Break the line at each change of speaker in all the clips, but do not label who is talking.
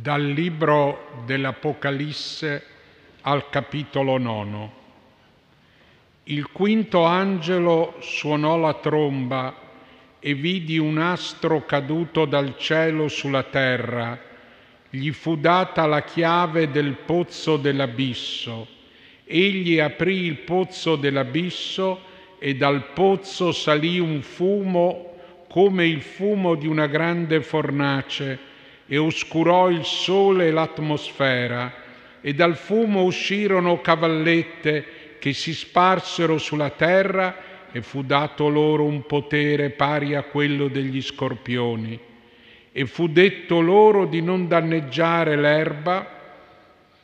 Dal libro dell'Apocalisse al capitolo nono. Il quinto angelo suonò la tromba e vidi un astro caduto dal cielo sulla terra. Gli fu data la chiave del pozzo dell'abisso. Egli aprì il pozzo dell'abisso e dal pozzo salì un fumo come il fumo di una grande fornace e oscurò il sole e l'atmosfera, e dal fumo uscirono cavallette che si sparsero sulla terra e fu dato loro un potere pari a quello degli scorpioni. E fu detto loro di non danneggiare l'erba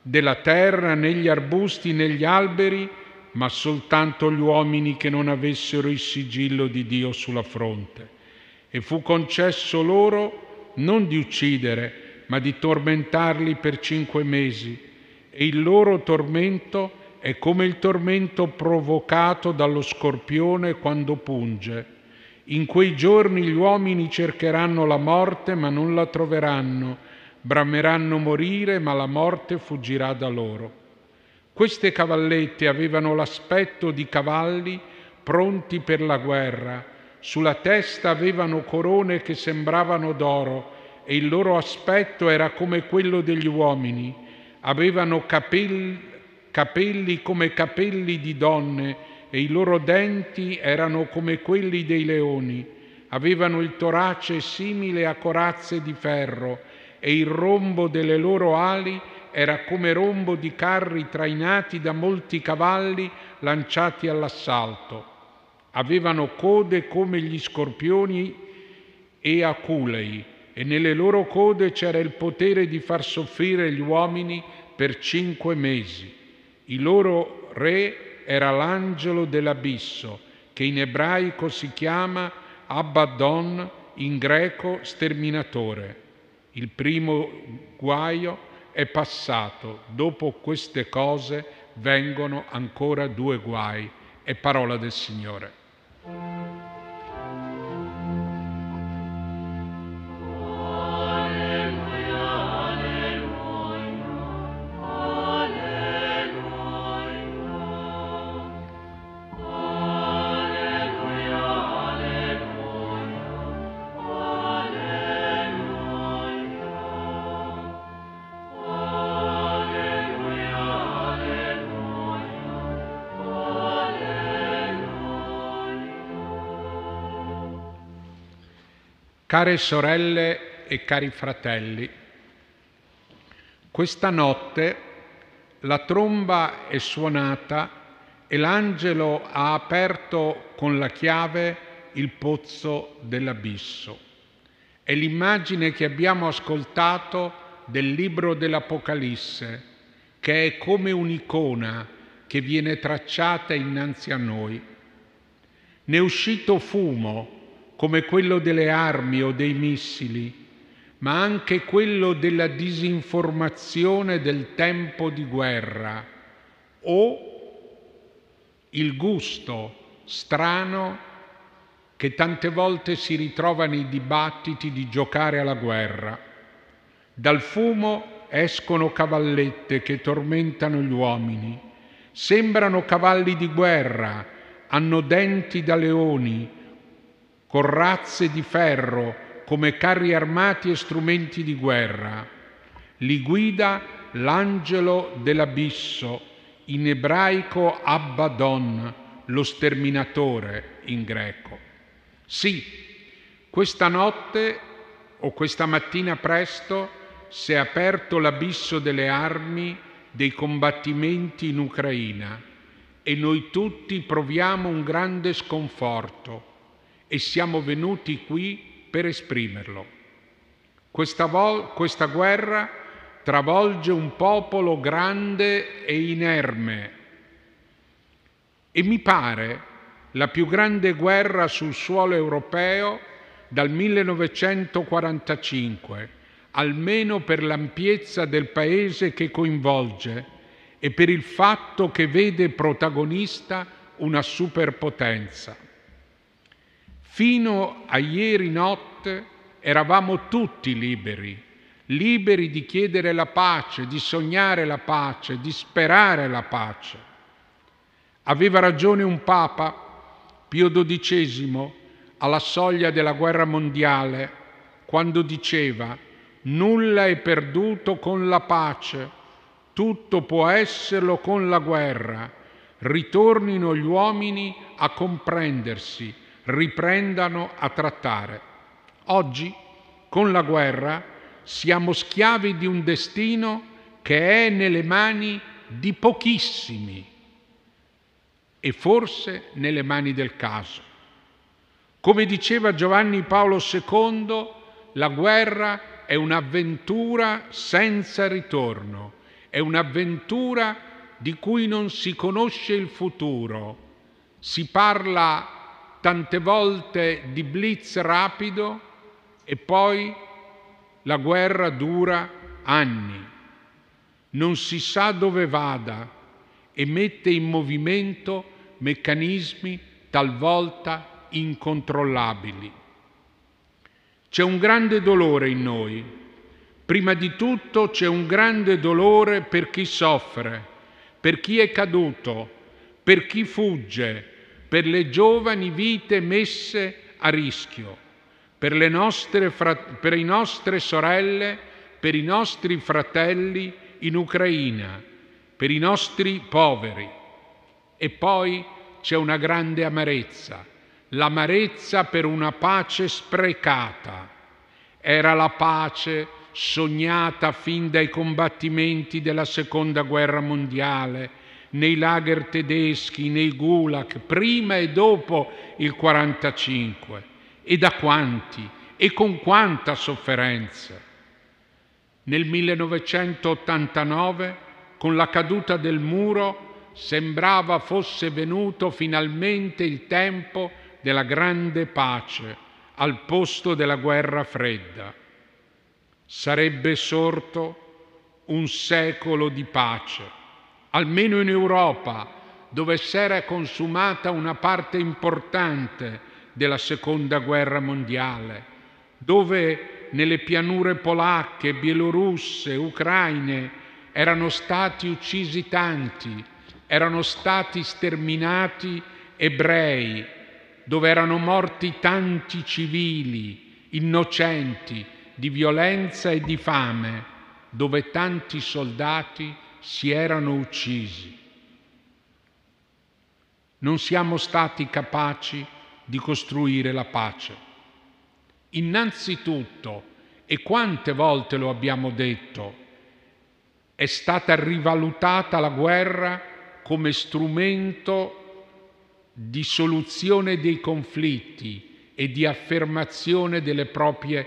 della terra, né gli arbusti, né gli alberi, ma soltanto gli uomini che non avessero il sigillo di Dio sulla fronte. E fu concesso loro non di uccidere, ma di tormentarli per cinque mesi. E il loro tormento è come il tormento provocato dallo scorpione quando punge. In quei giorni gli uomini cercheranno la morte, ma non la troveranno. Brameranno morire, ma la morte fuggirà da loro. Queste cavallette avevano l'aspetto di cavalli pronti per la guerra sulla testa avevano corone che sembravano d'oro e il loro aspetto era come quello degli uomini. Avevano capelli, capelli come capelli di donne e i loro denti erano come quelli dei leoni. Avevano il torace simile a corazze di ferro e il rombo delle loro ali era come rombo di carri trainati da molti cavalli lanciati all'assalto avevano code come gli scorpioni e aculei, e nelle loro code c'era il potere di far soffrire gli uomini per cinque mesi. Il loro re era l'angelo dell'abisso, che in ebraico si chiama Abaddon, in greco sterminatore. Il primo guaio è passato, dopo queste cose vengono ancora due guai. È parola del Signore. Care sorelle e cari fratelli, questa notte la tromba è suonata e l'angelo ha aperto con la chiave il pozzo dell'abisso. È l'immagine che abbiamo ascoltato del libro dell'Apocalisse, che è come un'icona che viene tracciata innanzi a noi. Ne è uscito fumo come quello delle armi o dei missili, ma anche quello della disinformazione del tempo di guerra o il gusto strano che tante volte si ritrova nei dibattiti di giocare alla guerra. Dal fumo escono cavallette che tormentano gli uomini. Sembrano cavalli di guerra, hanno denti da leoni, corazze di ferro come carri armati e strumenti di guerra. Li guida l'angelo dell'abisso, in ebraico Abaddon, lo sterminatore in greco. Sì, questa notte o questa mattina presto si è aperto l'abisso delle armi, dei combattimenti in Ucraina e noi tutti proviamo un grande sconforto e siamo venuti qui per esprimerlo. Questa, vol- questa guerra travolge un popolo grande e inerme e mi pare la più grande guerra sul suolo europeo dal 1945, almeno per l'ampiezza del paese che coinvolge e per il fatto che vede protagonista una superpotenza. Fino a ieri notte eravamo tutti liberi, liberi di chiedere la pace, di sognare la pace, di sperare la pace. Aveva ragione un Papa, Pio XII, alla soglia della guerra mondiale, quando diceva nulla è perduto con la pace, tutto può esserlo con la guerra. Ritornino gli uomini a comprendersi, riprendano a trattare. Oggi, con la guerra, siamo schiavi di un destino che è nelle mani di pochissimi e forse nelle mani del caso. Come diceva Giovanni Paolo II, la guerra è un'avventura senza ritorno, è un'avventura di cui non si conosce il futuro. Si parla tante volte di blitz rapido e poi la guerra dura anni. Non si sa dove vada e mette in movimento meccanismi talvolta incontrollabili. C'è un grande dolore in noi. Prima di tutto c'è un grande dolore per chi soffre, per chi è caduto, per chi fugge, per le giovani vite messe a rischio, per, le nostre, per le nostre sorelle, per i nostri fratelli in Ucraina, per i nostri poveri. E poi c'è una grande amarezza l'amarezza per una pace sprecata. Era la pace sognata fin dai combattimenti della Seconda Guerra Mondiale, nei lager tedeschi, nei gulag, prima e dopo il 45. E da quanti e con quanta sofferenza. Nel 1989, con la caduta del muro, sembrava fosse venuto finalmente il tempo della grande pace al posto della guerra fredda. Sarebbe sorto un secolo di pace, almeno in Europa, dove si era consumata una parte importante della seconda guerra mondiale, dove nelle pianure polacche, bielorusse, ucraine erano stati uccisi tanti, erano stati sterminati ebrei, dove erano morti tanti civili, innocenti, di violenza e di fame, dove tanti soldati si erano uccisi. Non siamo stati capaci di costruire la pace. Innanzitutto, e quante volte lo abbiamo detto, è stata rivalutata la guerra come strumento di soluzione dei conflitti e di affermazione delle proprie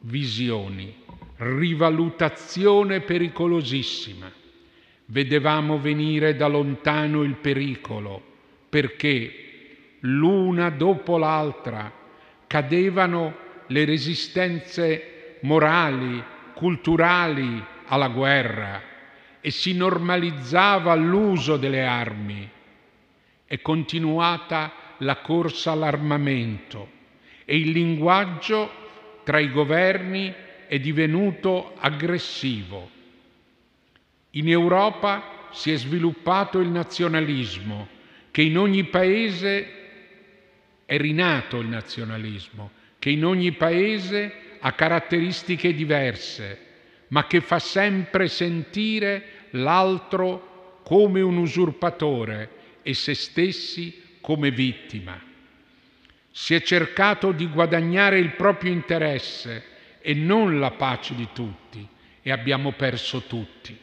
visioni, rivalutazione pericolosissima. Vedevamo venire da lontano il pericolo perché l'una dopo l'altra cadevano le resistenze morali, culturali alla guerra e si normalizzava l'uso delle armi è continuata la corsa all'armamento e il linguaggio tra i governi è divenuto aggressivo. In Europa si è sviluppato il nazionalismo, che in ogni paese è rinato il nazionalismo, che in ogni paese ha caratteristiche diverse, ma che fa sempre sentire l'altro come un usurpatore e se stessi come vittima. Si è cercato di guadagnare il proprio interesse e non la pace di tutti e abbiamo perso tutti.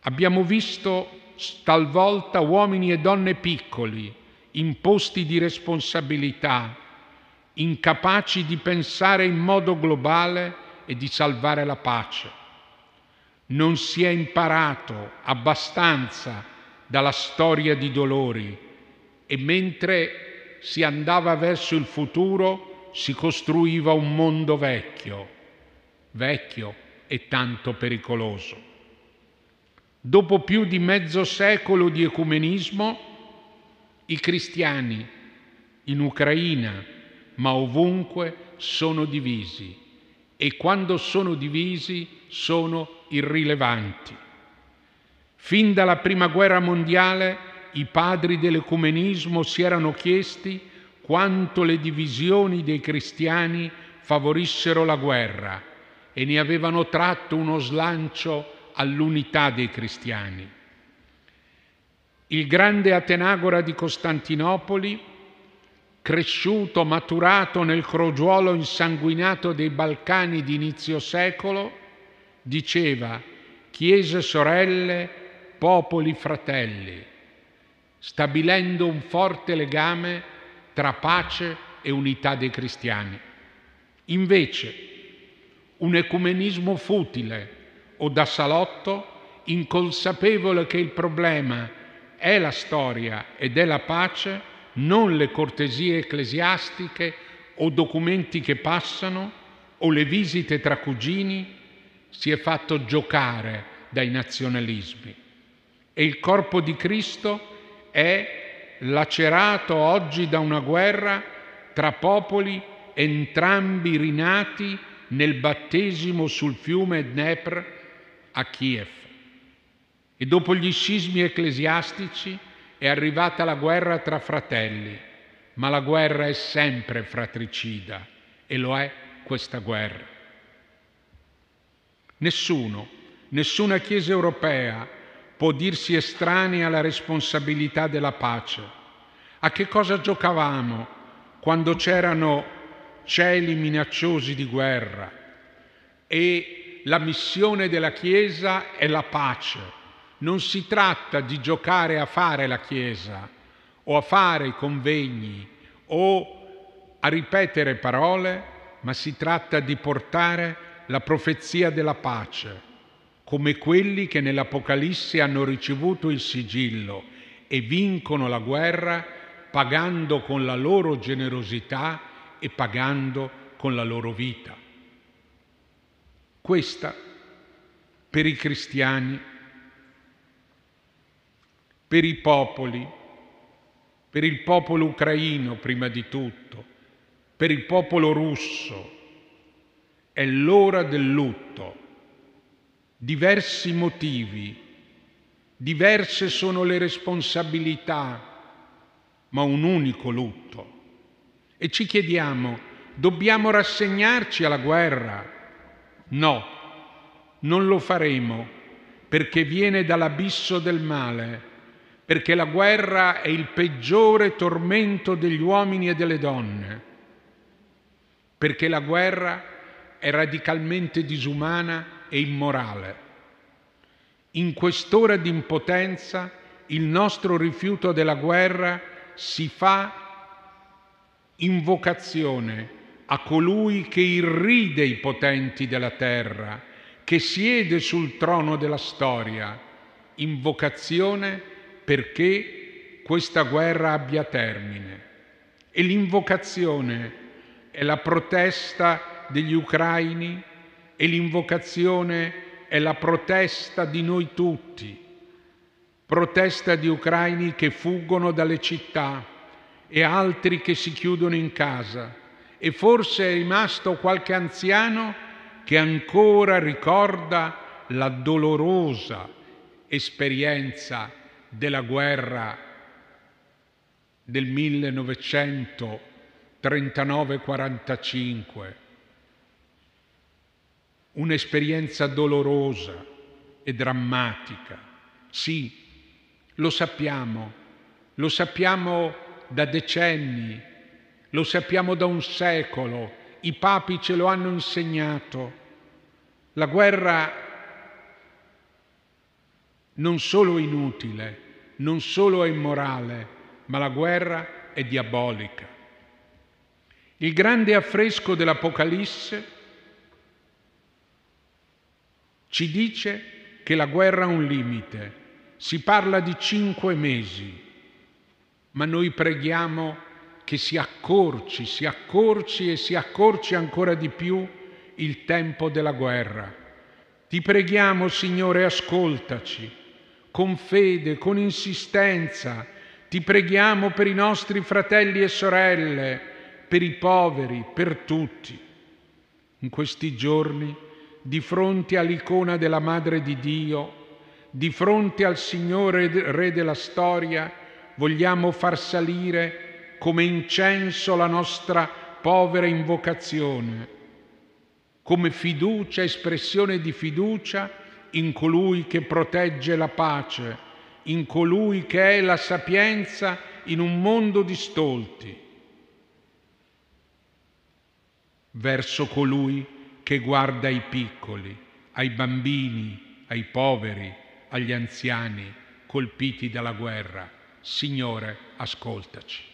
Abbiamo visto talvolta uomini e donne piccoli, in posti di responsabilità, incapaci di pensare in modo globale e di salvare la pace. Non si è imparato abbastanza dalla storia di dolori e mentre si andava verso il futuro si costruiva un mondo vecchio, vecchio e tanto pericoloso. Dopo più di mezzo secolo di ecumenismo, i cristiani in Ucraina, ma ovunque, sono divisi e quando sono divisi sono irrilevanti. Fin dalla Prima Guerra Mondiale i padri dell'ecumenismo si erano chiesti quanto le divisioni dei cristiani favorissero la guerra e ne avevano tratto uno slancio all'unità dei cristiani. Il grande Atenagora di Costantinopoli, cresciuto, maturato nel crogiuolo insanguinato dei Balcani di inizio secolo, diceva Chiese sorelle, popoli fratelli, stabilendo un forte legame tra pace e unità dei cristiani. Invece, un ecumenismo futile o da salotto, inconsapevole che il problema è la storia ed è la pace, non le cortesie ecclesiastiche o documenti che passano o le visite tra cugini, si è fatto giocare dai nazionalismi. E il corpo di Cristo è lacerato oggi da una guerra tra popoli entrambi rinati nel battesimo sul fiume Dnepr a Kiev. E dopo gli scismi ecclesiastici è arrivata la guerra tra fratelli, ma la guerra è sempre fratricida e lo è questa guerra. Nessuno, nessuna Chiesa europea può dirsi estranea alla responsabilità della pace. A che cosa giocavamo quando c'erano cieli minacciosi di guerra e la missione della Chiesa è la pace. Non si tratta di giocare a fare la Chiesa o a fare i convegni o a ripetere parole, ma si tratta di portare la profezia della pace, come quelli che nell'Apocalisse hanno ricevuto il sigillo e vincono la guerra pagando con la loro generosità e pagando con la loro vita. Questa per i cristiani, per i popoli, per il popolo ucraino prima di tutto, per il popolo russo, è l'ora del lutto. Diversi motivi, diverse sono le responsabilità, ma un unico lutto. E ci chiediamo, dobbiamo rassegnarci alla guerra? No, non lo faremo perché viene dall'abisso del male, perché la guerra è il peggiore tormento degli uomini e delle donne, perché la guerra è radicalmente disumana e immorale. In quest'ora di impotenza il nostro rifiuto della guerra si fa invocazione a colui che irride i potenti della terra, che siede sul trono della storia, invocazione perché questa guerra abbia termine. E l'invocazione è la protesta degli ucraini e l'invocazione è la protesta di noi tutti, protesta di ucraini che fuggono dalle città, e altri che si chiudono in casa. E forse è rimasto qualche anziano che ancora ricorda la dolorosa esperienza della guerra del 1939-45, un'esperienza dolorosa e drammatica. Sì, lo sappiamo, lo sappiamo da decenni, lo sappiamo da un secolo, i papi ce lo hanno insegnato. La guerra non solo è inutile, non solo è immorale, ma la guerra è diabolica. Il grande affresco dell'Apocalisse ci dice che la guerra ha un limite, si parla di cinque mesi ma noi preghiamo che si accorci, si accorci e si accorci ancora di più il tempo della guerra. Ti preghiamo, Signore, ascoltaci, con fede, con insistenza, ti preghiamo per i nostri fratelli e sorelle, per i poveri, per tutti. In questi giorni, di fronte all'icona della Madre di Dio, di fronte al Signore Re della storia, vogliamo far salire come incenso la nostra povera invocazione, come fiducia, espressione di fiducia in colui che protegge la pace, in colui che è la sapienza in un mondo di stolti, verso colui che guarda ai piccoli, ai bambini, ai poveri, agli anziani colpiti dalla guerra. Signore, ascoltaci.